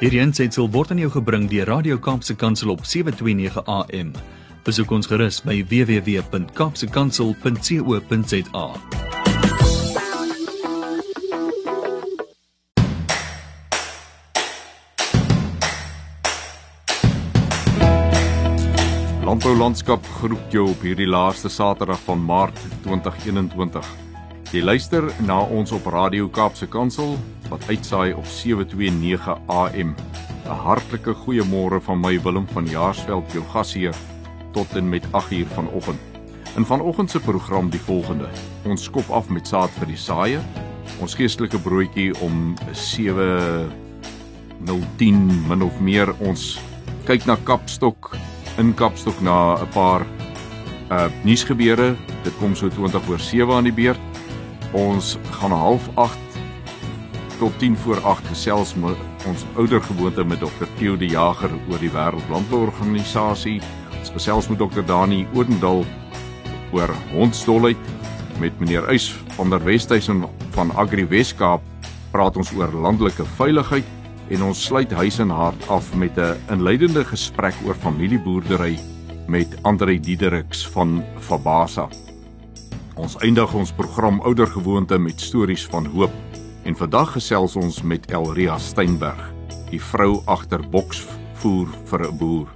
Hierdie aanseit word aan jou gebring deur Radio Kaapse Kansel op 7:29 AM. Besoek ons gerus by www.kapsekansel.co.za. Landbou landskap groet jou op hierdie laaste Saterdag van Maart 2021. Jy luister na ons op Radio Kaapse Kansel wat uitsaai op 729 AM. 'n Hartlike goeiemôre van my Willem van Jaarsveld, jou gasheer tot en met 8uur vanoggend. In vanoggend se program die volgende: Ons skop af met saad vir die saaier, ons geestelike broodjie om 7 010 min of meer ons kyk na Kapstok in Kapstok na 'n paar uh nuusgebeure. Dit kom so 20 oor 7 aan die beurt. Ons gaan 08 tot 10 voor 8 gesels met ons ouer gewoonte met Dr. Theo de Jager oor die Wêreldlandbouorganisasie. Ons gesels met Dr. Dani Odendaal oor hondsdolheid met meneer Uys van der Westhuizen van Agri Weskaap praat ons oor landelike veiligheid en ons sluit huis en hart af met 'n inleidende gesprek oor familieboerdery met Andre Diedericks van Fabasa. Ons eindig ons program oudergewoonte met stories van hoop en vandag gesels ons met Elria Steinberg, die vrou agter Boksvoer vir 'n boer,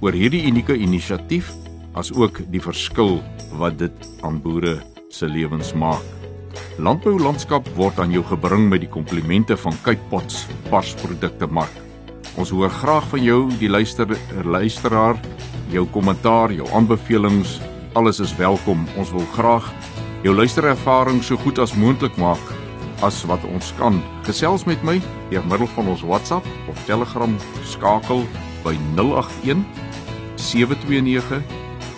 oor hierdie unieke inisiatief as ook die verskil wat dit aan boere se lewens maak. Landbou landskap word aan jou gebring met die komplimente van Kypots varsprodukte mark. Ons hoor graag van jou, die luister luisteraar, jou kommentaar, jou aanbevelings, alles is welkom. Ons wil graag jou luisterervaring so goed as moontlik maak as wat ons kan. Gesels met my deur middel van ons WhatsApp of Telegram skakel by 081 729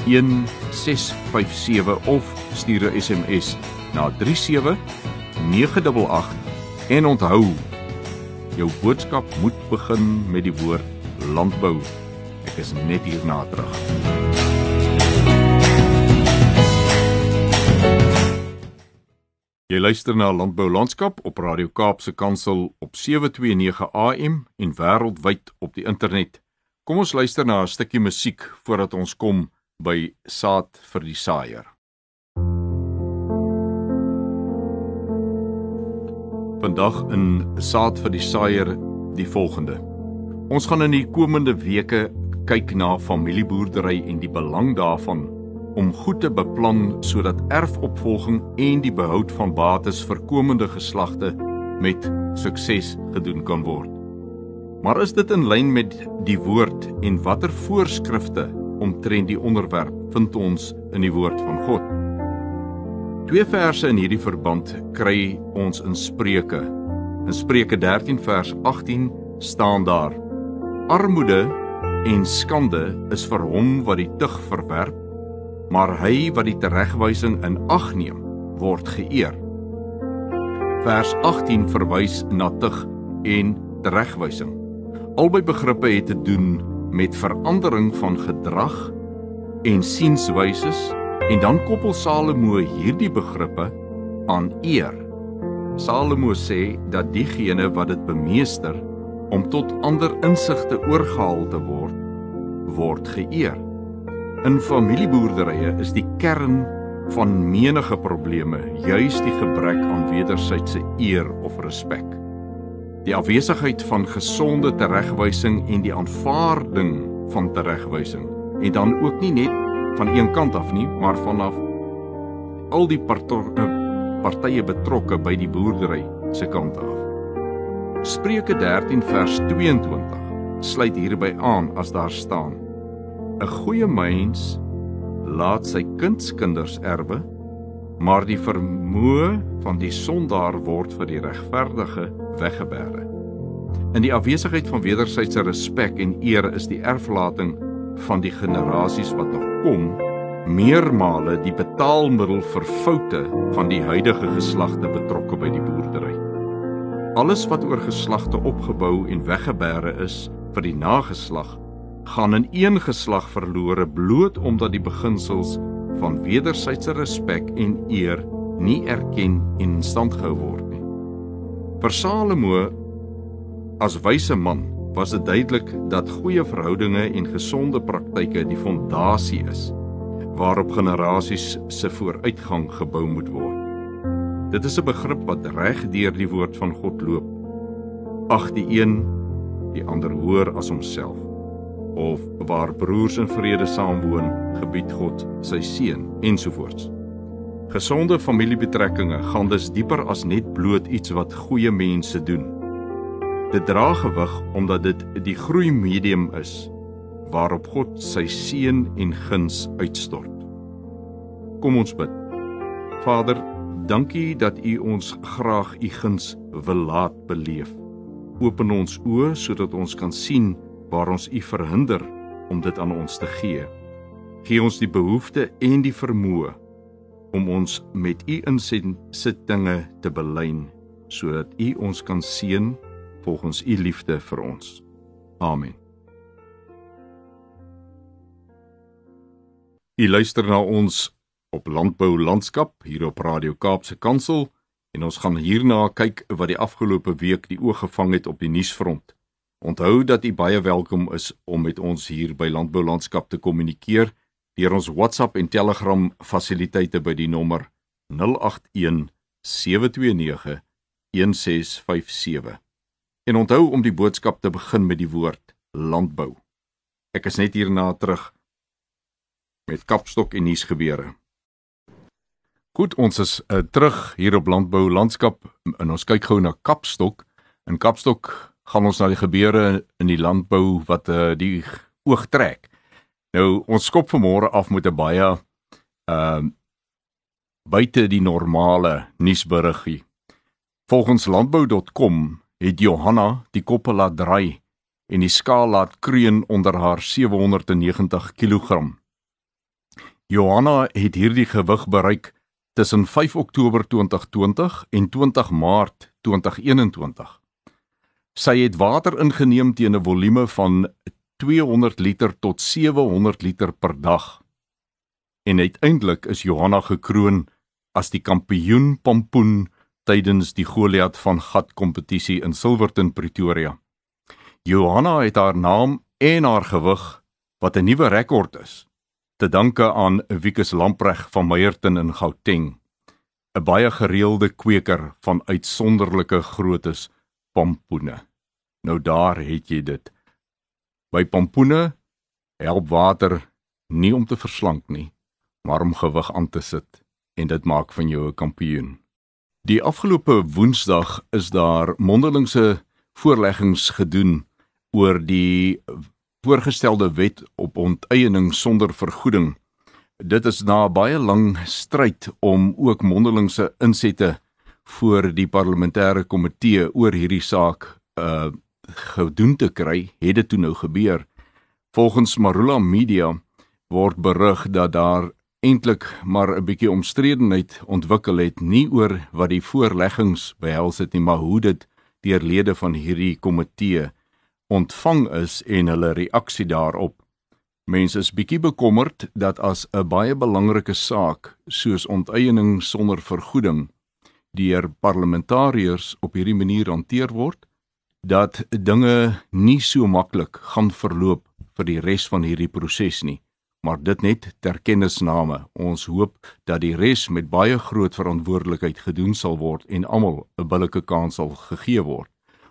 1657 of stuur 'n SMS na 37988 en onthou jou boodskap moet begin met die woord landbou. Ek is net hierna terug. Jy luister na Landbou Landskap op Radio Kaapse Kansel op 729 AM en wêreldwyd op die internet. Kom ons luister na 'n stukkie musiek voordat ons kom by saad vir die saaier. Vandag in saad vir die saaier die volgende. Ons gaan in die komende weke kyk na familieboerdery en die belang daarvan om goed te beplan sodat erfopvolging en die behoud van bates vir komende geslagte met sukses gedoen kan word. Maar is dit in lyn met die woord en watter voorskrifte omtrent die onderwerp vind ons in die woord van God? Twee verse in hierdie verband kry ons in Spreuke. In Spreuke 13 vers 18 staan daar: Armoede en skande is vir hom wat die tug verwerp maar hy wat die teregwysing in ag neem, word geëer. Vers 18 verwys na tug en teregwysing. Albei begrippe het te doen met verandering van gedrag en sienswyses en dan koppel Salomo hierdie begrippe aan eer. Salomo sê dat diegene wat dit bemeester om tot ander insigte oorgehaal te word, word geëer. In familieboerderye is die kern van menige probleme juis die gebrek aan wederwysige eer of respek. Die afwesigheid van gesonde teregwysing en die aanvaarding van teregwysing en dan ook nie net van een kant af nie, maar vanaf al die eh, partye betrokke by die boerdery se kant af. Spreuke 13 vers 22 sluit hierby aan as daar staan: 'n goeie mens laat sy kindskinders erwe, maar die vermoë van die sondaar word vir die regverdige weggebere. In die afwesigheid van wederwysige respek en eer is die erflating van die generasies wat nog kom meermale die betaalmiddel vir foute van die huidige geslagte betrokke by die boerdery. Alles wat oor geslagte opgebou en weggebere is vir die nageslag gaan in een geslag verlore bloot omdat die beginsels van wederwysige respek en eer nie erken en in stand gehou word nie. Vir Salomo as wyse man was dit duidelik dat goeie verhoudinge en gesonde praktyke die fondasie is waarop generasies se vooruitgang gebou moet word. Dit is 'n begrip wat reg deur die woord van God loop. Ag die een die ander hoër as homself of waar broers in vrede saamwoon, gebied God sy seën ensovoorts. Gesonde familiebetrekkinge gaan dus dieper as net bloot iets wat goeie mense doen. Dit dra gewig omdat dit die groei medium is waarop God sy seën en guns uitstort. Kom ons bid. Vader, dankie dat U ons graag U guns wil laat beleef. Open ons oë sodat ons kan sien waar ons U verhinder om dit aan ons te gee. Gee ons die behoefte en die vermoë om ons met U insittinge te belyn sodat U ons kan seën volgens U liefde vir ons. Amen. U luister na ons op Landbou Landskap hier op Radio Kaapse Kansel en ons gaan hierna kyk wat die afgelope week die oog gevang het op die nuusfront. Onthou dat u baie welkom is om met ons hier by Landbou Landskap te kommunikeer deur ons WhatsApp en Telegram fasiliteite by die nommer 081 729 1657. En onthou om die boodskap te begin met die woord landbou. Ek is net hierna terug met Kapstok en nuusgebeure. Goed, ons is uh, terug hier op Landbou Landskap en ons kyk gou na Kapstok. In Kapstok gaan ons na die gebeure in die landbou wat uh, die oog trek. Nou ons skop vanmôre af met 'n baie ehm uh, buite die normale nuusberiggie. Volgens landbou.com het Johanna die koppe laat draai en die skaal laat kreun onder haar 790 kg. Johanna het hierdie gewig bereik tussen 5 Oktober 2020 en 20 Maart 2021. Sy het water ingeneem teen 'n volume van 200 liter tot 700 liter per dag. En uiteindelik is Johanna gekroon as die kampioen pompoen tydens die Goliath van Gat kompetisie in Silverton Pretoria. Johanna het haar naam en haar gewig wat 'n nuwe rekord is te danke aan Wikus Lampreg van Meyerton in Gauteng, 'n baie gereelde kweker van uitsonderlike groottes pompoene. Nou daar het jy dit. By pompoene help water nie om te verslank nie, maar om gewig aan te sit en dit maak van jou 'n kampioen. Die afgelope Woensdag is daar mondelingse voorleggings gedoen oor die voorgestelde wet op onteiening sonder vergoeding. Dit is na baie lang stryd om ook mondelingse insette voor die parlementêre komitee oor hierdie saak uh gedoen te kry, het dit toe nou gebeur. Volgens Marula Media word berig dat daar eintlik maar 'n bietjie omstredenheid ontwikkel het nie oor wat die voorleggings behels het nie, maar hoe dit deur lede van hierdie komitee ontvang is en hulle reaksie daarop. Mense is bietjie bekommerd dat as 'n baie belangrike saak soos onteiening sonder vergoeding deur parlementariërs op hierdie manier hanteer word, dat dinge nie so maklik gaan verloop vir die res van hierdie proses nie. Maar dit net ter kennisname. Ons hoop dat die res met baie groot verantwoordelikheid gedoen sal word en almal 'n billike kans sal gegee word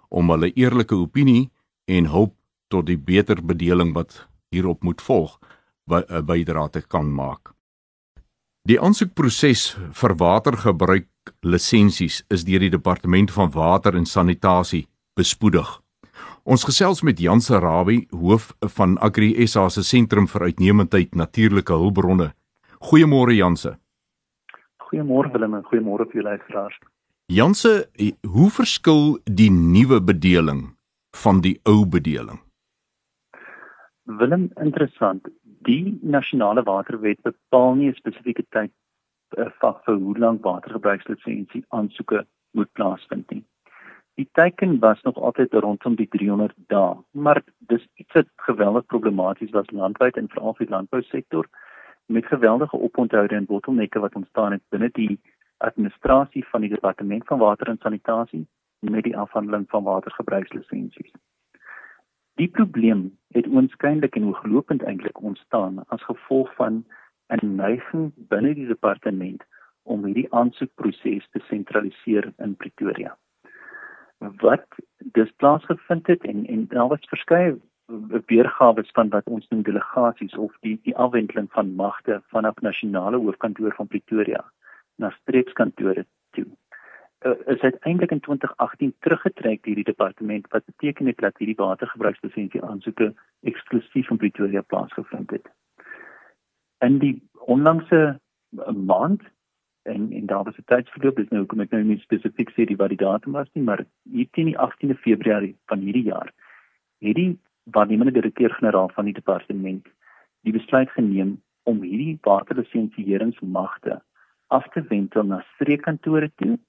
om hulle eerlike opinie en hulp tot die beter bedeling wat hierop moet volg, 'n bydrae te kan maak. Die aansoekproses vir watergebruik lisensies is deur die departement van water en sanitasie bespoedig. Ons gesels met Jan Sarabi, hoof van Agri SA se sentrum vir uitnemendheid natuurlike hulpbronne. Goeiemôre Janse. Goeiemôre Willem en goeiemôre vir julle luisteraars. Janse, hoe verskil die nuwe bedeling van die ou bedeling? Willem, interessant. Die nasionale waterwet bepaal nie 'n spesifieke tyd uh, vir hoe lank watergebruikslisensie aansoeke moet plaasvind nie. Die teiken was nog altyd rondom die 300 dae, maar dis iets wat geweldig problematies was landwyd en veral vir die landbousektor met geweldige oponthoude en bottelnekke wat ontstaan het binne die administrasie van die departement van water en sanitasie met die afhandeling van watergebruikslisensies. Die probleem het oënskynlik en ooglopend eintlik ontstaan as gevolg van 'n neiging binne die departement om hierdie aansoekproses te sentraliseer in Pretoria. Wat dis plaasgevind het en en daar was verskeie weergawe van wat ons noem delegasies of die die afwendeling van magte vanaf nasionale hoofkantoor van Pretoria na streekskantore toe. Uh, is uiteindelik in 2018 teruggetrek deur die departement wat beteken het dat hierdie watergebruikslisensie aansoeke eksklusief in Pretoria plaasgevind het. In die onlangse maand en en daar was 'n tydsverloop dis nou kom ek nou nie spesifiek sê die wat die datum was nie maar hier teen die 18de Februarie van hierdie jaar het die waarnemende direkteur-generaal van die departement die besluit geneem om hierdie waterlisensieringsmagte af te wendel na streekkantore toe,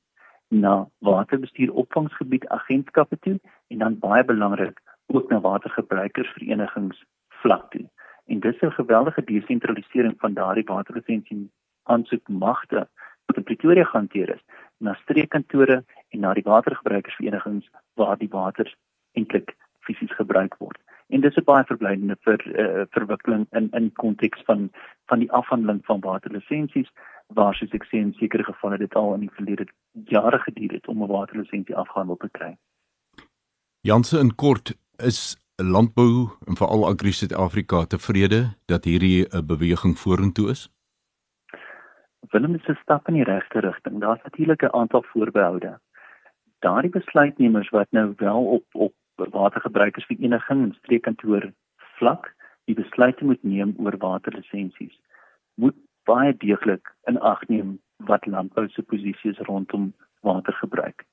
na waterbestuur opvangsgebied agentskappe toe en dan baie belangrik ook na watergebruikersverenigings vlak toe. En dis 'n geweldige desentralisering van daardie waterlisensie aansoekmagte wat in Pretoria gehanteer is na streekkantore en na die watergebruikersverenigings waar die water eintlik fisies gebruik word en dis 'n baie verblydende vir uh, verwikkeling in in konteks van van die afhandeling van waterlisensies waar soos ek sê in sekere gevalle dit al in die verlede jare geduur het om 'n waterlisensie afgehandel te kry. Janse in kort is landbou en veral Agri Suid-Afrika tevrede dat hierdie 'n beweging vorentoe is. Willem is 'n stap in die regte rigting. Daar's natuurlik 'n aantal voorbehoude. Daardie besluitnemers wat nou wel op op watergebruikersvereniging en streekkantoor vlak die besluite moet neem oor waterlisensies moet baie deeglik in ag neem wat landbou se posisie is rondom watergebruik.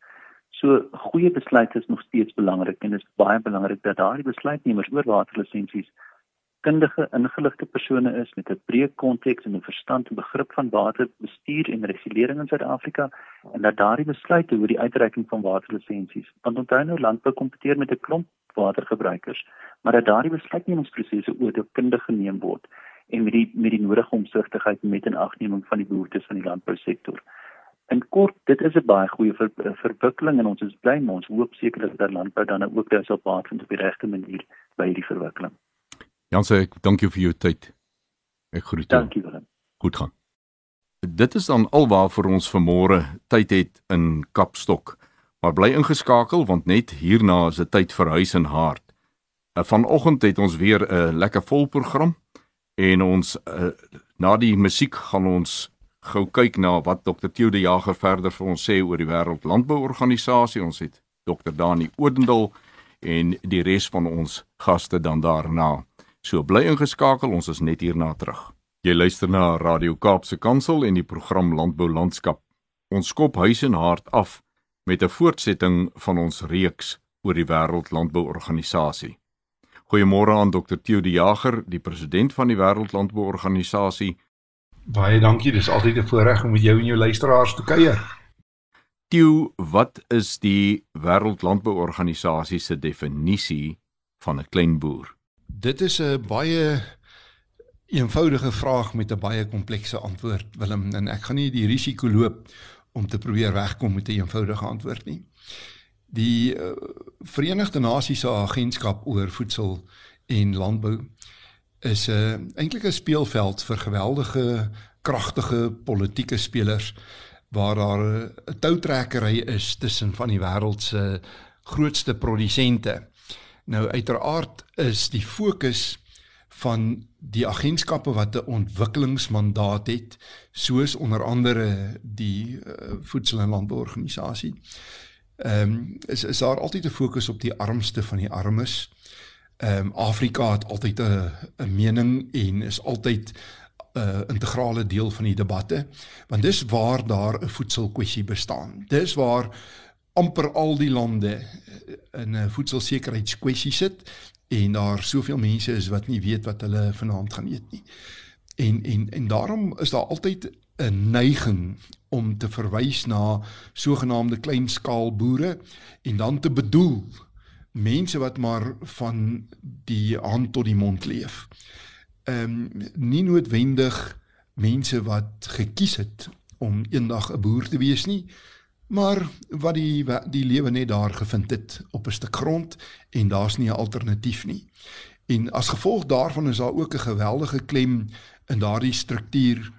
So goeie besluite is nog steeds belangrik en dit is baie belangrik dat daardie besluitnemers oor waterlisensies kundige ingeligte persone is met 'n breë konteks en 'n verstand en begrip van waterbestuur en regulering in Suid-Afrika en dat daardie besluite oor die uitreiking van waterlisensies want onthou nou landbou kompeteer met 'n klomp watergebruikers maar dat daardie besluitnemingsprosesse oordeelkundig geneem word en met die met die nodige omsigtigheid met inagneming van die behoeftes van die landbousektor. In kort, dit is 'n baie goeie ver, verwikkeling en ons is bly maar ons hoop sekerlik dat landbou dan ook daar sal baat vind op die regte manier by hierdie verwikkeling. Janse, ek dank jou vir jou tyd. Ek groet jou. Dankie Willem. Goed gaan. Dit is dan alwaar vir ons vanmôre tyd het in Kapstok. Maar bly ingeskakel want net hierna is dit tyd vir huis en hart. Uh, vanoggend het ons weer 'n lekker vol program en ons uh, na die musiek gaan ons gou kyk na wat Dr. Theo de Jager verder vir ons sê oor die Wêreld Landbouorganisasie. Ons het Dr. Dani Odendal en die res van ons gaste dan daarna. So bly ingeskakel, ons is net hierna terug. Jy luister na Radio Kaapse Kansel en die program Landbou Landskap. Ons skop huis en hart af met 'n voortsetting van ons reeks oor die Wêreld Landbouorganisasie. Goeiemôre aan Dr. Theo De Jager, die president van die Wêreld Landbouorganisasie. Baie dankie, dis altyd 'n voorreg om met jou en jou luisteraars te kuier. Theo, wat is die Wêreld Landbouorganisasie se definisie van 'n klein boer? Dit is 'n baie eenvoudige vraag met 'n baie komplekse antwoord, Willem, en ek gaan nie die risiko loop om te probeer wegkom met 'n eenvoudige antwoord nie. Die uh, Verenigde Nasies se agentskap oor voedsel en landbou is 'n uh, eintlik 'n speelveld vir geweldige kragtige politieke spelers waar daar 'n toutrekkery is tussen van die wêreld se grootste produsente Nou uiteraard is die fokus van die agentskappe wat 'n ontwikkelingsmandaat het, soos onder andere die uh, Voedsel- en Landbouorganisasie. Ehm um, is is daar altyd 'n fokus op die armste van die armes. Ehm um, Afrika het altyd 'n 'n mening en is altyd 'n uh, integrale deel van die debatte want dis waar daar 'n voedselkwessie bestaan. Dis waar amper al die lande eh, in 'n voedselsekerheidskwessie sit en daar soveel mense is wat nie weet wat hulle vanaand gaan eet nie. En en en daarom is daar altyd 'n neiging om te verwys na sogenaamde kleinskaal boere en dan te bedoel mense wat maar van die hand tot die mond leef. Ehm um, nie noodwendig mense wat gekies het om eendag 'n boer te wees nie, maar wat die die lewe net daar gevind het op 'n stuk grond en daar's nie 'n alternatief nie. En as gevolg daarvan is daar ook 'n geweldige klem in daardie struktuur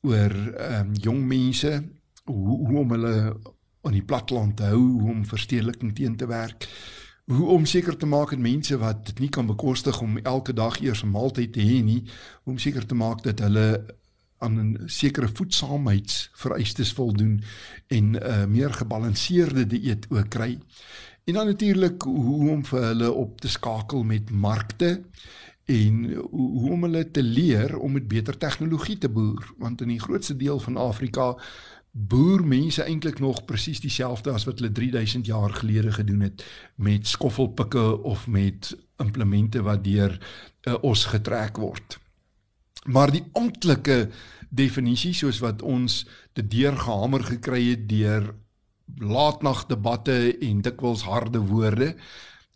oor ehm um, jong mense hoe hoe om hulle aan die platteland te hou, hoe om verstedeliking teen te werk. Hoe om seker te maak dat mense wat dit nie kan bekostig om elke dag eers 'n maaltyd te hê nie, om seker te maak dat hulle aan 'n sekere voedsaamheidsvereistes voldoen en 'n uh, meer gebalanseerde dieet ook kry. En dan natuurlik hoe om vir hulle op te skakel met markte en hoe om hulle te leer om met beter tegnologie te boer want in die grootste deel van Afrika boer mense eintlik nog presies dieselfde as wat hulle 3000 jaar gelede gedoen het met skoffelpikke of met implemente wat deur uh, ons getrek word. Maar die amptelike definisie soos wat ons te deur gehamer gekry het deur laatnagdebatte en dikwels harde woorde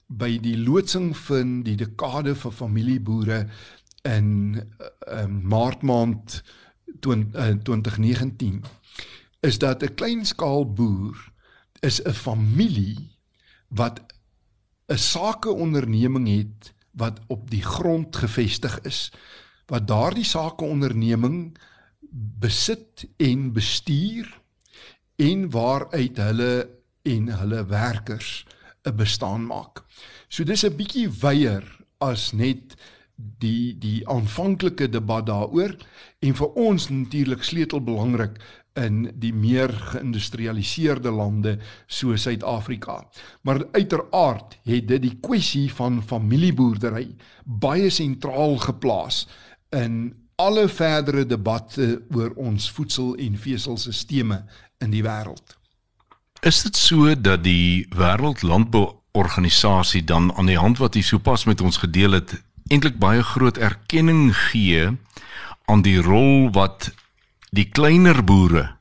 by die loodsing van die dekade van familieboere in uh, maart maand 2019 uh, is dat 'n kleinskaal boer is 'n familie wat 'n sakeonderneming het wat op die grond gevestig is wat daardie sakeonderneming besit en bestuur en waaruit hulle en hulle werkers 'n bestaan maak. So dis 'n bietjie weier as net die die aanvanklike debat daaroor en vir ons natuurlik sleutelbelangrik in die meer geïndustrialiseerde lande so Suid-Afrika. Maar uiteraard het dit die kwessie van familieboerdery baie sentraal geplaas in alle verdere debatte oor ons voedsel- en veselstelsels in die wêreld. Is dit so dat die Wêreldlandbouorganisasie dan aan die hand wat hy sopas met ons gedeel het, eintlik baie groot erkenning gee aan die rol wat die kleiner boere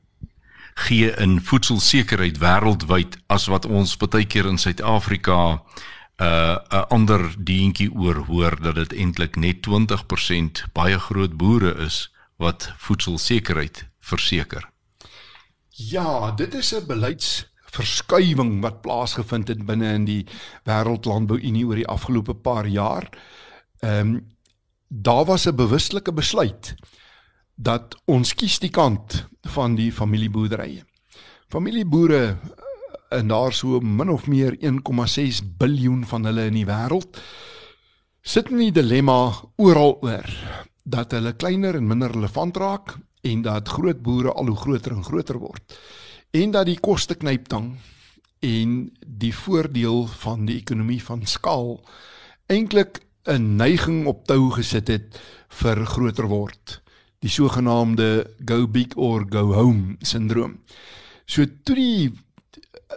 gee in voedselsekerheid wêreldwyd as wat ons baie keer in Suid-Afrika 'n uh, 'n ander deentjie oor hoor dat dit eintlik net 20% baie groot boere is wat voedselsekerheid verseker. Ja, dit is 'n beleidsverskuiwing wat plaasgevind het binne in die Wêreldlandbouunie oor die afgelope paar jaar. Ehm um, daar was 'n bewuslike besluit dat ons kies die kant van die familieboerderye. Familieboere en daar so min of meer 1,6 miljard van hulle in die wêreld sit in die dilemma oral oor dat hulle kleiner en minder relevant raak en dat groot boere al hoe groter en groter word en dat die koste knyptang en die voordeel van die ekonomie van skaal eintlik 'n neiging op tou gesit het vir groter word die sogenaamde go big or go home sindroom so toe die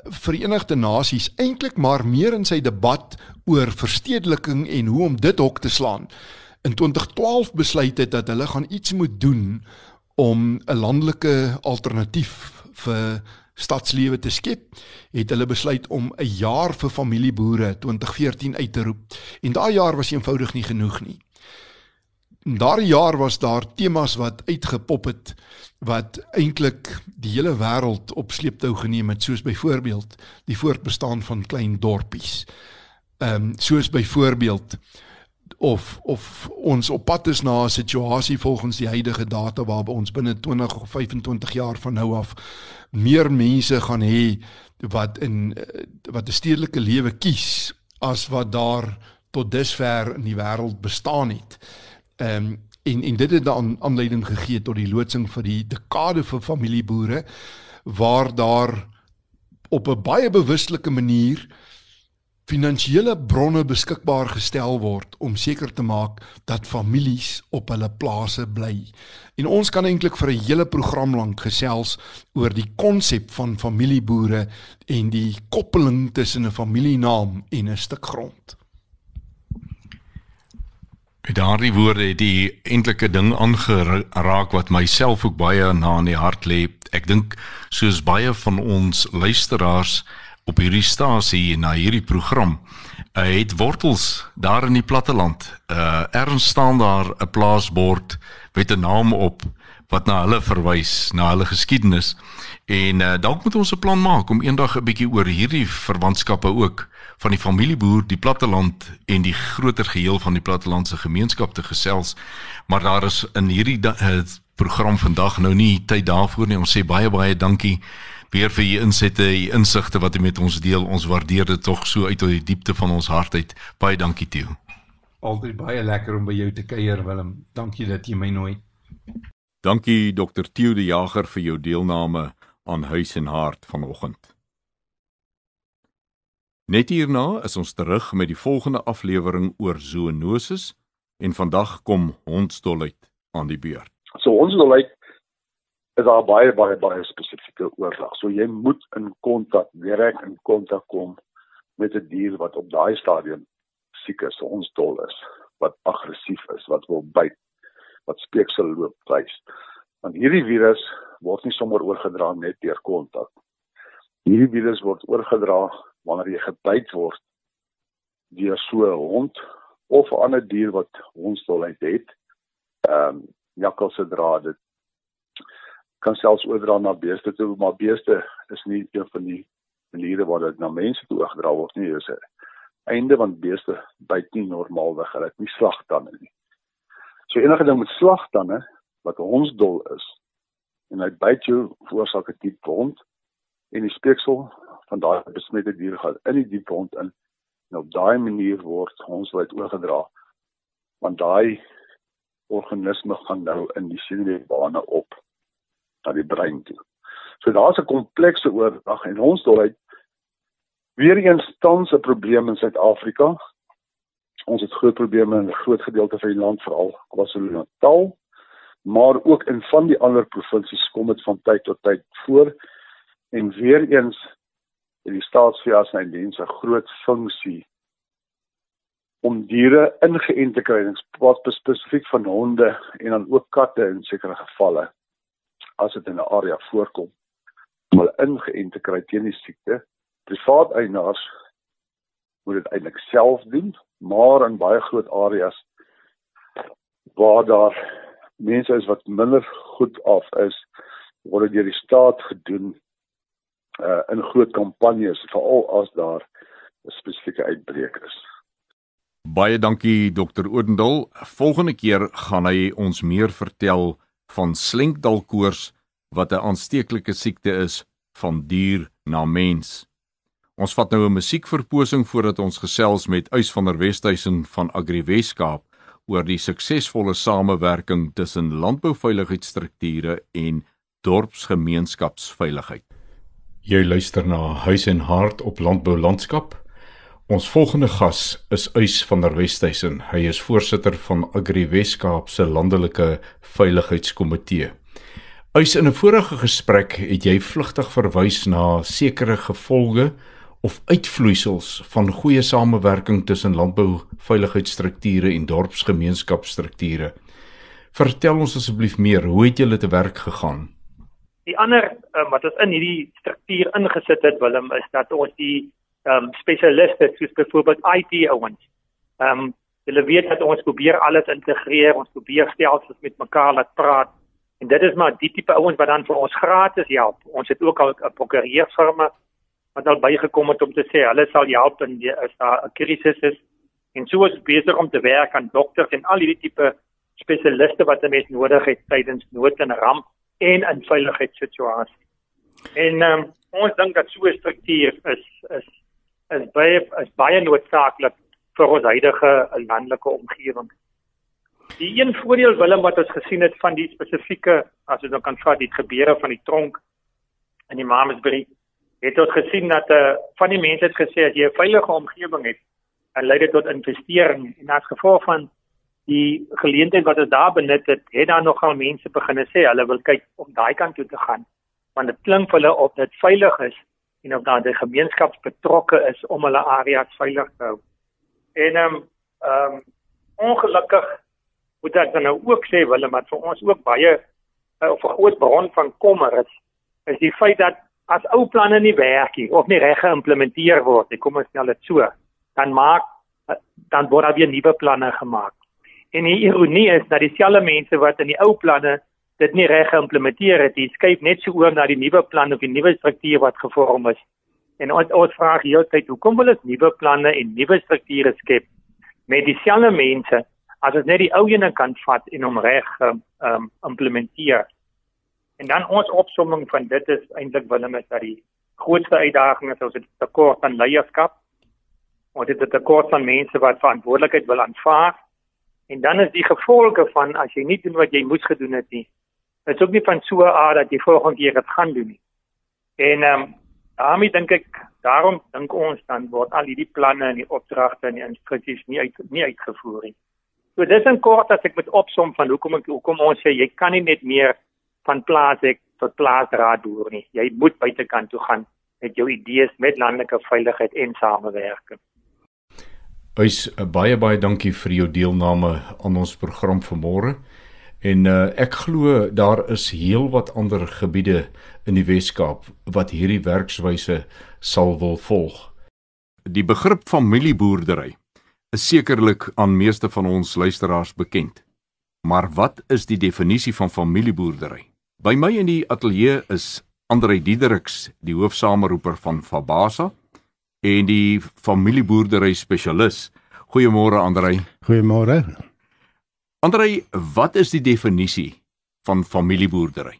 Verenigde Nasies eintlik maar meer in sy debat oor verstedeliking en hoe om dit hok te slaan. In 2012 besluit het dat hulle gaan iets moet doen om 'n landelike alternatief vir stadslewe te skep, het hulle besluit om 'n jaar vir familieboere 2014 uit te roep. En daai jaar was eenvoudig nie genoeg nie. In daardie jaar was daar temas wat uitgepop het wat eintlik die hele wêreld op sleeptou geneem het soos byvoorbeeld die voortbestaan van klein dorpies. Ehm um, soos byvoorbeeld of of ons op pad is na 'n situasie volgens die huidige data waar ons binne 20 of 25 jaar van nou af meer mense gaan hê wat in wat 'n stedelike lewe kies as wat daar tot dusver in die wêreld bestaan het. Ehm um, en en dit het dan aanleiding gegee tot die loodsing vir die dekade vir familieboere waar daar op 'n baie bewuslike manier finansiële bronne beskikbaar gestel word om seker te maak dat families op hulle plase bly. En ons kan eintlik vir 'n hele program lank gesels oor die konsep van familieboere en die koppeling tussen 'n familienaam en 'n stuk grond. Met daardie woorde het die entlike ding aangeraak wat myself ook baie na in die hart lê. Ek dink soos baie van ons luisteraars op hierdie stasie na hierdie program uh, het wortels daar in die platteland. Uh erns staan daar 'n plaasbord met 'n naam op wat na hulle verwys, na hulle geskiedenis En uh, dalk moet ons 'n plan maak om eendag 'n bietjie oor hierdie verwantskappe ook van die familieboer, die platteland en die groter geheel van die plattelandse gemeenskap te gesels. Maar daar is in hierdie uh, program vandag nou nie tyd daarvoor nie. Ons sê baie baie dankie weer vir u insette, u insigte wat u met ons deel. Ons waardeer dit tog so uit uit die diepte van ons hart uit. Baie dankie Theo. Altyd baie lekker om by jou te kuier Willem. Dankie dat jy my nooi. Dankie Dr. Theo de Jager vir jou deelname aan Huis en Hart vanoggend. Net hierna is ons terug met die volgende aflewering oor zoonoses en vandag kom hondsdolheid aan die beurt. So hondsdolheid is daar baie baie baie spesifieke oorslag. So jy moet in kontak, direk in kontak kom met 'n die dier wat op daai stadium siek is, ons dol is, wat aggressief is, wat wil byt, wat speeksel loop wys. Want hierdie virus word nie sommer oorgedra net deur kontak. Hierdie virus word oorgedra wanneer jy gebyt word deur so 'n hond of 'n ander dier wat hondsdolheid het. Ehm um, jakkals se dra dit kan selfs oordra na beeste toe, maar beeste is nie een van die maniere waar dit na mense toe oorgedra word nie. Dis 'n einde want beeste byt nie normaalweg, hulle het nie slagtande nie. So enige ding met slagtande wat ons dol is en hy byt jou veroorsaak 'n diep wond en die speeksel van daai besmette dier gaan in die diep wond in en op daai manier word ons wyd oorgedra want daai organisme gaan nou in die senuweebane op na die brein toe. So daar's 'n komplekse oordrag en ons dolheid weer eens tans 'n probleem in Suid-Afrika. Ons het groot probleme in 'n groot gedeelte van die land veral KwaZulu-Natal, maar ook in van die ander provinsies kom dit van tyd tot tyd voor. En weer eens het die staatsveeartsenydiens 'n groot funksie om diere ingeënt te kry, spesifiek van honde en dan ook katte in sekere gevalle as dit in 'n area voorkom om hulle ingeënt te kry teen die siekte. Privaat eienaars moet dit eintlik self doen, maar in baie groot areas waar daar mense is wat minder goed af is, word dit deur die staat gedoen uh in groot kampanjes veral as daar 'n spesifieke uitbreek is. Baie dankie dokter Odendaal. Volgende keer gaan hy ons meer vertel van slenkdalkoors wat 'n aansteeklike siekte is van dier na mens. Ons vat nou 'n musiekverposing voordat ons gesels met Uys van der Westhuizen van Agri Weskaap oor die suksesvolle samewerking tussen landbouveiligheidsstrukture en dorpsgemeenskapsveiligheid. Jy luister na Huis en Hart op Landbou Landskap. Ons volgende gas is Uys van der Westhuizen. Hy is voorsitter van Agri Weskaap se landelike veiligheidskomitee. Uys in 'n vorige gesprek het jy vlugtig verwys na sekere gevolge of uitvloeisels van goeie samewerking tussen landbouveiligheidsstrukture en dorpsgemeenskapsstrukture. Vertel ons asseblief meer, hoe het julle te werk gegaan? Die ander um, wat ons in hierdie struktuur ingesit het, Willem, is dat ons die ehm um, spesialiste soos byvoorbeeld IT ouens. Ehm um, hulle weet dat ons probeer alles integreer, ons probeer stelsels met mekaar laat praat. En dit is maar die tipe ouens wat dan vir ons gratis help. Ons het ook al 'n prokureursfirma wat al bygekom het om te sê hulle sal help in die as daar 'n krisis is. En so is besig om te werk aan dokters en al hierdie tipe spesialiste wat 'n mens nodig het tydens nood en ramp en in veiligheidssituasies. En um, ons dink dat so 'n struktuur is is is baie is baie noodsaaklik vir ons huidige landelike omgewing. Die een voordeel Willem wat ons gesien het van die spesifieke as ons nou kan vat die gebeure van die tronk in die Mamesbury het ons gesien dat uh, van die mense het gesê as jy 'n veilige omgewing het, dan lei dit tot investering en as gevolg van die geleentheid wat ons daar benut het, het daar nogal mense begine sê hulle wil kyk om daai kant toe te gaan want dit klink vir hulle of dit veilig is en of daar 'n gemeenskap betrokke is om hulle areas veilig te hou. En ehm um, ehm um, ongelukkig moet ek dan nou ook sê Willem, maar vir ons ook baie uh, of 'n groot bron van kommer is is die feit dat as ou planne nie werk nie of nie reg geïmplementeer word nie, kom ons stel dit so, dan maak dan word daar weer nuwe planne gemaak. En die ironie is dat dieselfde mense wat in die ou planne dit nie reg geïmplementeer het nie. Skuif net so oor na die nuwe plan of die nuwe struktuur wat gevorm is. En ons ons vra heeltyd hoekom wil ons nuwe planne en nuwe strukture skep met dieselfde mense as ons net die ou ene kan vat en hom reg um, um, implementeer. En dan ons opsomming van dit is eintlik Willem is dat die grootste uitdaging is ons het tekort aan leierskap. Ons het 'n tekort aan mense wat verantwoordelikheid wil aanvaar. En dan is die gevolge van as jy nie doen wat jy moes gedoen het nie. Is ook nie van so 'n aard dat jy volgende keer dit gaan doen nie. En ehm um, daarmee dink ek daarom dink ons dan word al hierdie planne en die opdragte en die instruksies nie uit nie uitgevoer nie. So dis 'n kort as ek met opsom van hoekom ek hoekom ons sê jy kan nie net meer van plaas ek tot plaasraad boer nie. Jy moet buitekant toe gaan met jou idees met landelike veiligheid en samewerking. Wys uh, baie baie dankie vir jou deelname aan ons program vanmôre. En uh, ek glo daar is heelwat ander gebiede in die Wes-Kaap wat hierdie werkswyse sal wil volg. Die begrip familieboerdery is sekerlik aan meeste van ons luisteraars bekend. Maar wat is die definisie van familieboerdery? By my in die ateljee is Andrei Diedericks, die hoofsameroeper van Fabasa en die familieboerdery spesialis. Goeiemôre Andrei. Goeiemôre. Andrei, wat is die definisie van familieboerdery?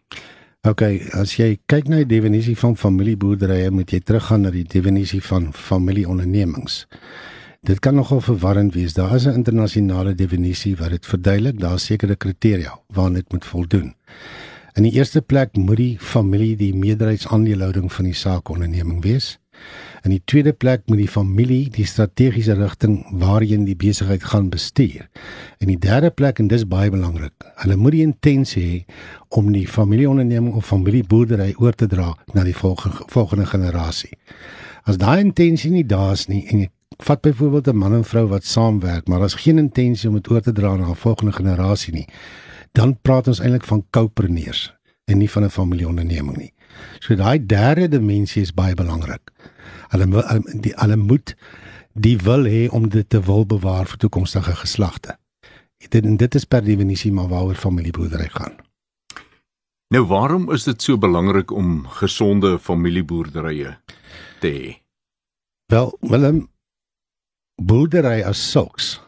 OK, as jy kyk na die definisie van familieboerdery, moet jy teruggaan na die definisie van familieondernemings. Dit kan nogal verwarrend wees. Daar is 'n internasionale definisie wat dit verduidelik. Daar is sekere kriteria waaraan dit moet voldoen. In die eerste plek moet die familie die meerderheidsaandeelhouding van die saakonderneming wees. In die tweede plek moet die familie die strategiese rigting waarheen die besigheid gaan bestuur. In die derde plek en dis baie belangrik, hulle moet die intensie hê om die familieonderneming of familieboerdery oor te dra na die volgende volgende generasie. As daai intensie nie daar is nie en vat byvoorbeeld 'n man en vrou wat saamwerk, maar daar's geen intensie om dit oor te dra na 'n volgende generasie nie, dan praat ons eintlik van koopreneurs en nie van 'n familieonderneming nie. So daai derde dimensie is baie belangrik. Hulle die hulle moet die wil hê om dit te wil bewaar vir toekomstige geslagte. Dit en dit is per definisie maar waaroor familieboerdery gaan. Nou waarom is dit so belangrik om gesonde familieboerderye te hê? Wel, Willem, boerdery as sulks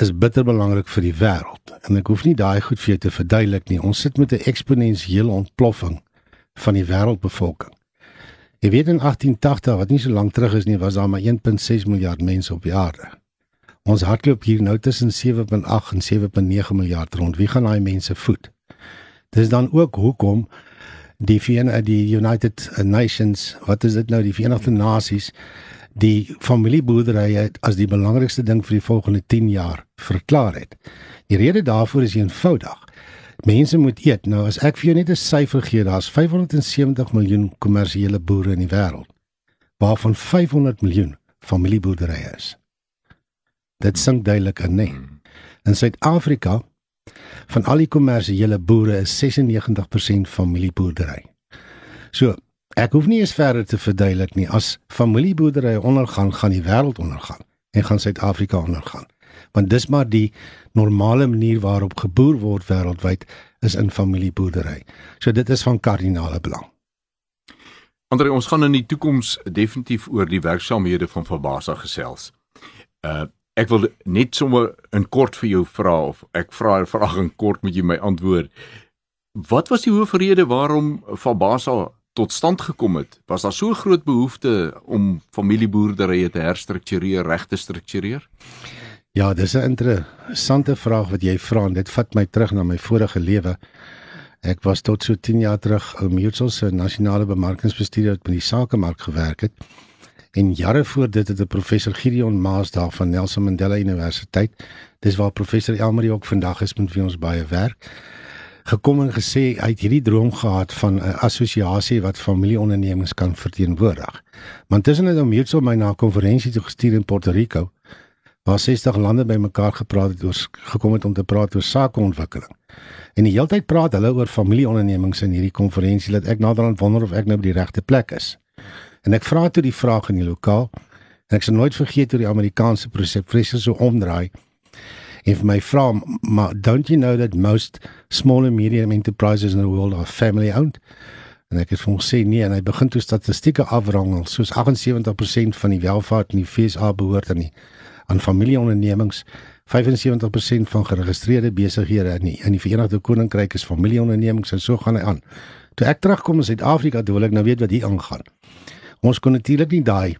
is bitter belangrik vir die wêreld en ek hoef nie daai goed vir jou te verduidelik nie. Ons sit met 'n eksponensiële ontploffing van die wêreldbevolking. Jy weet in 1880 wat nie so lank terug is nie, was daar maar 1.6 miljard mense op die aarde. Ons hardloop hier nou tussen 7.8 en 7.9 miljard rond. Wie gaan daai mense voed? Dis dan ook hoekom die VN die United Nations, wat is dit nou die Verenigde Nasies die familieboerdery as die belangrikste ding vir die volgende 10 jaar verklaar het. Die rede daarvoor is eenvoudig. Mense moet eet. Nou as ek vir jou net 'n syfer gee, daar's 570 miljoen kommersiële boere in die wêreld, waarvan 500 miljoen familieboerderye is. Dit sink duidelik in, nee. In Suid-Afrika van al die kommersiële boere is 96% familieboerdery. So, Ek hoef nie eens verder te verduidelik nie as familieboerdery ondergaan, gaan die wêreld ondergaan en gaan Suid-Afrika ondergaan. Want dis maar die normale manier waarop geboer word wêreldwyd is in familieboerdery. So dit is van kardinale belang. Andre, ons gaan in die toekoms definitief oor die werksaamhede van Fabasa gesels. Uh ek wil net sommer in kort vir jou vra of ek vra 'n vraag in kort met jy my antwoord. Wat was die hoofrede waarom Fabasa tot stand gekom het? Was daar so groot behoefte om familieboerderye te herstruktureer, reg te struktureer? Ja, dis 'n interessante vraag wat jy vra en dit vat my terug na my vorige lewe. Ek was tot so 10 jaar terug 'n mutual se nasionale bemarkingsbestuurder wat by die sakemark gewerk het. En jare voor dit het 'n professor Gideon Maas daar van Nelson Mandela Universiteit, dis waar professor Elmarie ook vandag is met wie ons baie werk gekom en gesê hy het hierdie droom gehad van 'n assosiasie wat familieondernemings kan verteenwoordig. Want tussen het hier so my na 'n konferensie toe gestuur in Puerto Rico waar 60 lande bymekaar gepraat het oor gekom het om te praat oor sakeontwikkeling. En die hele tyd praat hulle oor familieondernemings in hierdie konferensie dat ek naderhand wonder of ek nou by die regte plek is. En ek vra toe die vraag in die lokaal en ek sal nooit vergeet hoe die Amerikaanse president so omdraai en vir my vra maar don't you know that most small and medium enterprises in the world are family owned en ek het hom gesê nee en hy begin toe statistieke afrangel soos 78% van die welvaart in die FSA behoort aan die aan familieondernemings 75% van geregistreerde besighede in die, in die Verenigde Koninkryk is familieondernemings en so gaan hy aan. Toe ek terugkom in Suid-Afrika, toe wil ek nou weet wat hier aangaan. Ons kon natuurlik nie daai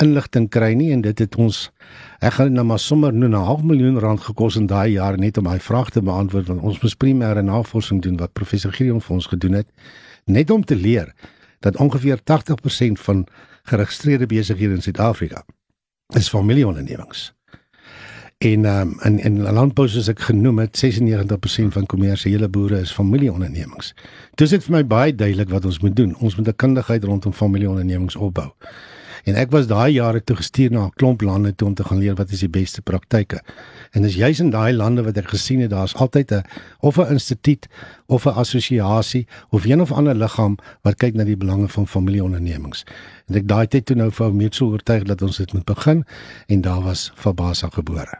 inligting kry nie en dit het ons ek gaan nou maar sommer nou 'n half miljoen rand gekos in daai jaar net om daai vraag te beantwoord want ons moes primêre navorsing doen wat professor Gideon vir ons gedoen het net om te leer dat ongeveer 80% van geregistreerde besighede in Suid-Afrika is familieondernemings. En um, in in landbou soos ek genoem het, 96% van kommersiële boere is familieondernemings. Dit vir my baie duidelik wat ons moet doen. Ons moet 'n kundigheid rondom familieondernemings opbou. En ek was daai jare toe gestuur na 'n klomp lande toe om te gaan leer wat is die beste praktyke. En dis juis in daai lande wat ek gesien het, daar's altyd 'n of 'n instituut of 'n assosiasie of een of ander liggaam wat kyk na die belange van familieondernemings. En ek daai tyd toe nou vir so oortuig dat ons dit moet begin en daar was Fabasa gebore.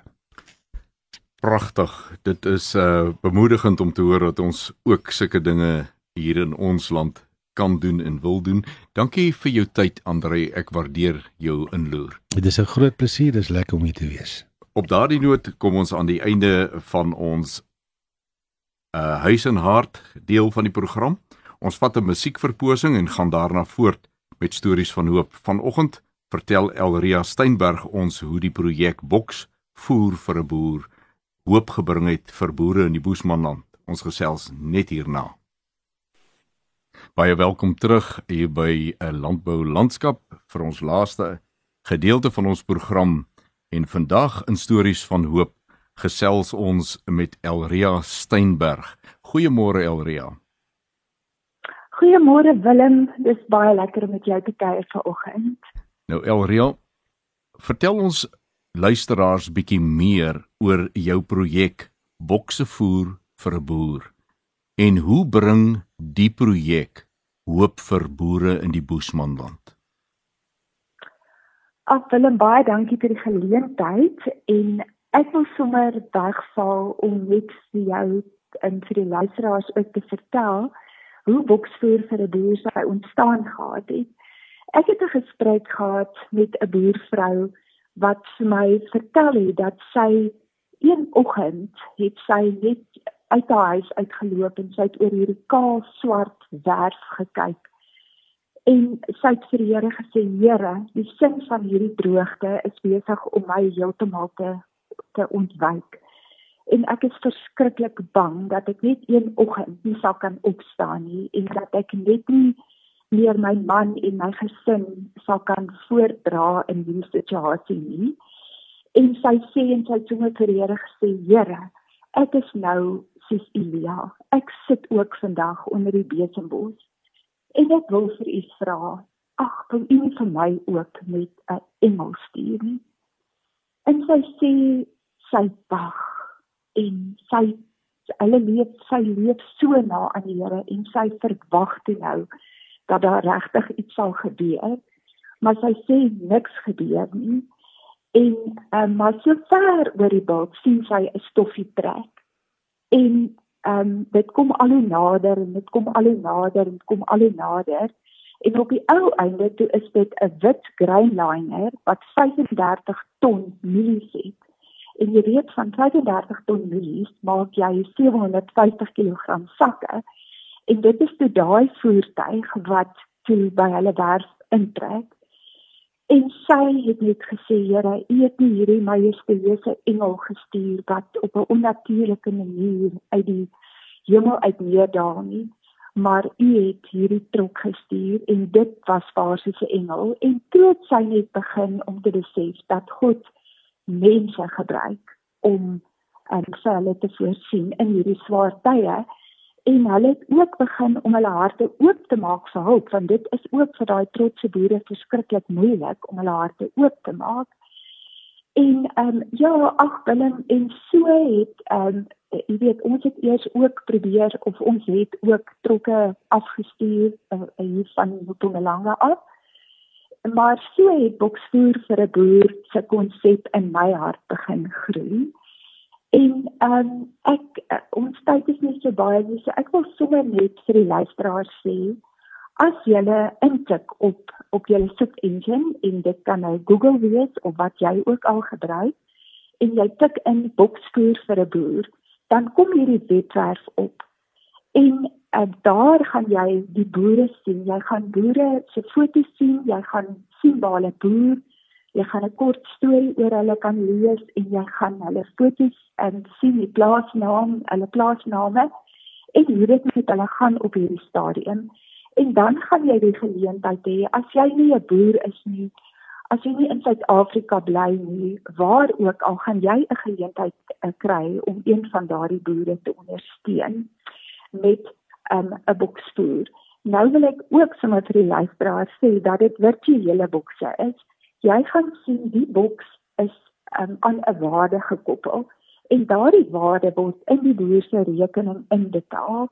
Pragtig. Dit is uh bemoedigend om te hoor dat ons ook sulke dinge hier in ons land kan doen en wil doen. Dankie vir jou tyd Andre, ek waardeer jou inloer. Dit is 'n groot plesier, dis lekker om hier te wees. Op daardie noot kom ons aan die einde van ons uh huis en hart deel van die program. Ons vat 'n musiekverposing en gaan daarna voort met stories van hoop. Vanoggend vertel Elria Steinberg ons hoe die projek Boks voer vir 'n boer hoop gebring het vir boere in die Boesmanland. Ons gesels net hierna. Baie welkom terug hier by 'n landbou landskap vir ons laaste gedeelte van ons program en vandag in stories van hoop gesels ons met Elria Steinberg. Goeiemôre Elria. Goeiemôre Willem, dis baie lekker om met jou te kuier vanoggend. Nou Elria, vertel ons luisteraars bietjie meer oor jou projek Bokse voer vir 'n boer. En hoe bring die projek hoop vir boere in die Boesmanland? Ag Willem, baie dankie vir die geleentheid en ek wil sommer wegval om net vir jou en vir die luisteraars ook te vertel hoe boksvoer vir 'n boer sy ontstaan gehad het. Ek het 'n gesprek gehad met 'n boervrou wat vir my vertel het dat sy een oggend het sy net uit haar huis uitgeloop en sy het oor hierdie kaal swart werf gekyk. En sy het vir die Here gesê: "Here, die sin van hierdie droogte is besig om my heeltemal te te ontwyk. En ek is verskriklik bang dat ek net een oggend nie sal kan opstaan nie en dat ek net nie meer my man en my gesin sal kan voordra in hierdie situasie nie." En sy sê en sy het sommer vir die Here gesê: "Here, ek is nou soos Elia. Ek sit ook vandag onder die besembos. En ek wil vir u vra, ag, wil u vir my ook met 'n engel stuur nie? En sy sê sy wag en sy hulle leef sy leef so na aan die Here en sy verwag toe nou dat daar regtig iets sal gebeur. Maar sy sê niks gebeur nie. En um, maar so ver oor die bult sien sy 'n stoffie trek en ehm um, dit kom al hoe nader en dit kom al hoe nader en kom al hoe nader. En op die ou einde toe is dit 'n wit grainliner wat 35 ton mielies het. En jy weet van 35 ton mielies maak jy 750 kg sakke. En dit is toe daai voertuig wat toe by hulle werf intrek En sy het net gesê, Here, U het nie hierdie majestueuse engel gestuur wat op 'n onnatuurlike manier uit die hemel uit neerdaal nie, maar U het hierdie trok gestuur en dit was basies 'n engel. En toe het sy net begin om te besef dat God mense gebruik om en sy hulle te voorsien in hierdie swaar tye en hulle het ook begin om hulle harte oop te maak vir hulp want dit is ook vir daai trotse boere verskriklik moeilik om hulle harte oop te maak. En ehm um, ja, ag Willem en so het ehm um, jy weet ons het eers ook probeer of ons het ook trokke afgestuur uh, hier van Mpumalanga af. Maar so het boksvoer vir 'n boer se konsep in my hart begin groei En ehm um, ek uh, ons tyd is nie so baie nie, so ek wil sommer net vir die luisteraars sê as jy intik op op jou soek engine en dit kan nou Google wees of wat jy ook al gebruik en jy tik in boksvoer vir 'n boer, dan kom hierdie webwerf op. En uh, daar gaan jy die boere sien. Jy gaan boere se foto's sien, jy gaan sien waar hulle boer jy gaan 'n kort storie oor hulle kan lees en jy gaan hulle foto's en sien die plaasnaam, hulle plaasname en hoe dit met hulle gaan op hierdie stadium. En dan gaan jy die geleentheid hê as jy nie 'n boer is nie, as jy nie in Suid-Afrika bly nie, waar ook al gaan jy 'n geleentheid uh, kry om een van daardie boere te ondersteun met um, 'n um, boksvoer. Nou wil ek ook sommer vir die luisteraars sê dat dit virtuele bokse is jy gaan sien die boks is um, aan 'n waarde gekoppel en daardie waarde word in die boer se rekening inbetaal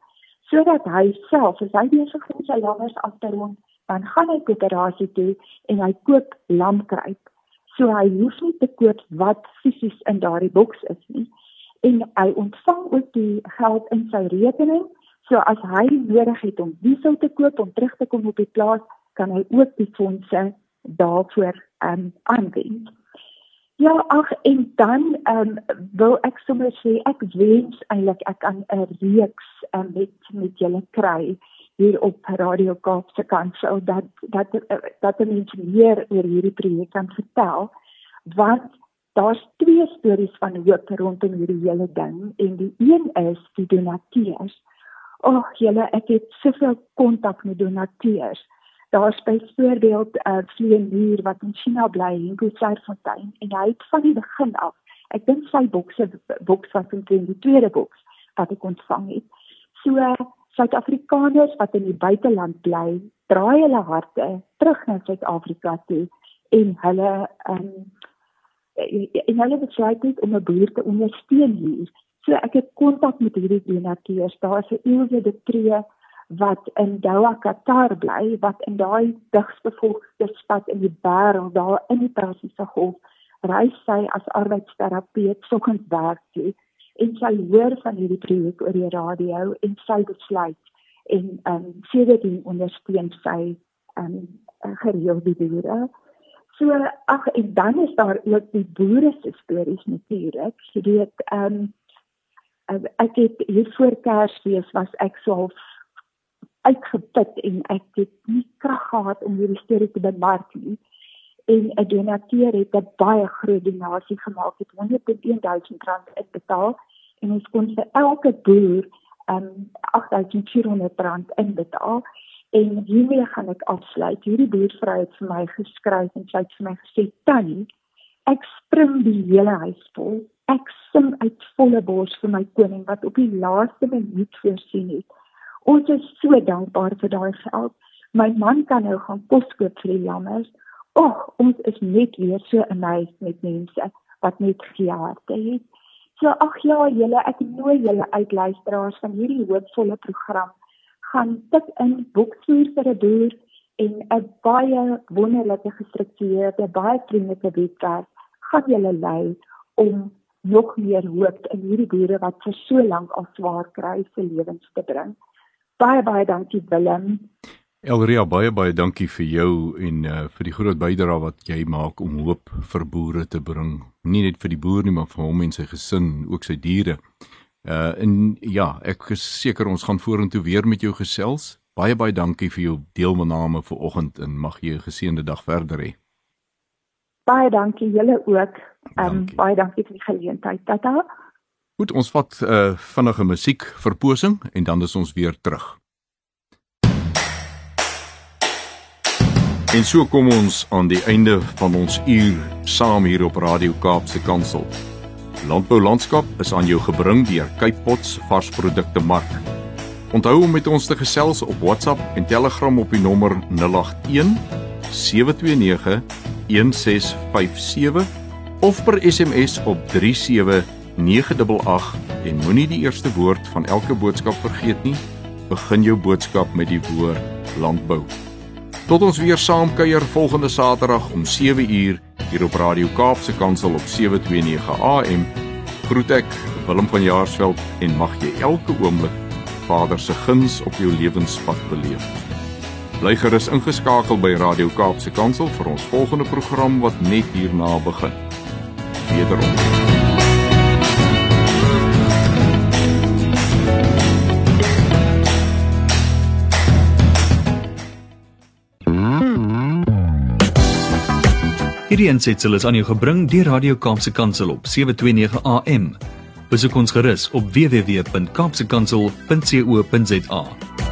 sodat hy self as hy besig is om sy lammers af te rond dan gaan hy koöperasie toe en hy koop lamkruip so hy hoef nie te koop wat fisies in daardie boks is nie. En hy ontvang ook die geld in sy rekening. So as hy nodig het om diesel te koop om terug te kom op die plaas kan hy ook die fondse daarvoor um aanwend. Ja, ag en dan um wil ek sommer sê ek wens eintlik ek kan 'n reeks um, met met julle kry hier op Radio Kaap se kant sou dat dat dat mense meer oor hierdie projek kan vertel want daar's twee stories van hoop rondom hierdie hele ding en die een is die donateurs. Ag oh, julle ek het soveel kontak met donateurs daar's byvoorbeeld 'n uh, vleienier wat in China bly in Gutsaifontein en hy het van die begin af ek dink sy bokse boks was in die tweede boks wat ek ontvang het. So Suid-Afrikaners wat in die buiteland bly draai hulle harte terug na Suid-Afrika toe en hulle um, en hulle besluit net om 'n boer te ondersteun hier. So ek het kontak met hierdie donateurs. Daar's 'n eeue de tree wat in Doha Qatar bly wat in daai digsbevolkte stad in die wêreld daar in die Persiese Golf reis sy as arbeidsterapeut soggens werk toe en sy hoor van hierdie projek oor die radio en sy besluit en ehm um, sekerlik ondersteun sy ehm um, gereelde boere. So ag en dan is daar ook die boere se stories natuurlik. Jy weet ehm um, ek het hier voor Kersfees was ek so half uitgeput en ek het nie krag gehad om hierdie storie te bemark nie. En 'n donateur het 'n baie groot donasie gemaak, het 101000 rand uitbetaal en ons kon vir elke boer um 8400 rand inbetaal. En hiermee gaan ek afsluit. Hierdie boervrou het vir my geskryf en sy het vir my gesê: "Tannie, ek spring die hele huis vol. Ek sing uit volle bors vir my koning wat op die laaste minuut voorsien het." Ons is so dankbaar vir daai geld. My man kan nou gaan kos koop vir die lammers. Ag, ons is net weer so amazed met mense wat net gejaagd het. So ag ja, julle ek nooi julle uitluisteraars van hierdie hoopvolle program gaan tik in boekvoer vir 'n boer en 'n baie wonderlike gestruktureerde baie vriendelike webwerf gaan julle lei om nog meer hoop in hierdie boere wat vir so lank al swaar kry se lewens te bring. Baie baie dankie Willem. Elria baie baie dankie vir jou en uh, vir die groot bydrae wat jy maak om hoop vir boere te bring. Nie net vir die boer nie, maar vir hom en sy gesin, ook sy diere. Uh en ja, ek is seker ons gaan vorentoe weer met jou gesels. Baie baie dankie vir jou deelname vanoggend en mag jy 'n geseënde dag verder hê. Baie dankie julle ook. Um, baie dankie vir die geleentheid. Tata. Goed, ons vat 'n uh, vinnige musiek verposing en dan is ons weer terug. En so kom ons aan die einde van ons uur saam hier op Radio Kaapse Kansel. Landbou landskap is aan jou gebring deur Kypots varsprodukte mark. Onthou om met ons te gesels op WhatsApp en Telegram op die nommer 081 729 1657 of per SMS op 37 988 en moenie die eerste woord van elke boodskap vergeet nie. Begin jou boodskap met die woord landbou. Tot ons weer saam kuier volgende Saterdag om 7uur hier op Radio Kaapse Kansel op 729 AM. Groet ek Willem van Jaarsveld en mag jy elke oomblik Vader se guns op jou lewenspad beleef. Bly gerus ingeskakel by Radio Kaapse Kansel vir ons volgende program wat net hierna begin. Wederom. Hierdie ensetsel is aan jou gebring deur Radio Kaapse Kansel op 729 AM. Besoek ons gerus op www.kaapsekansel.co.za.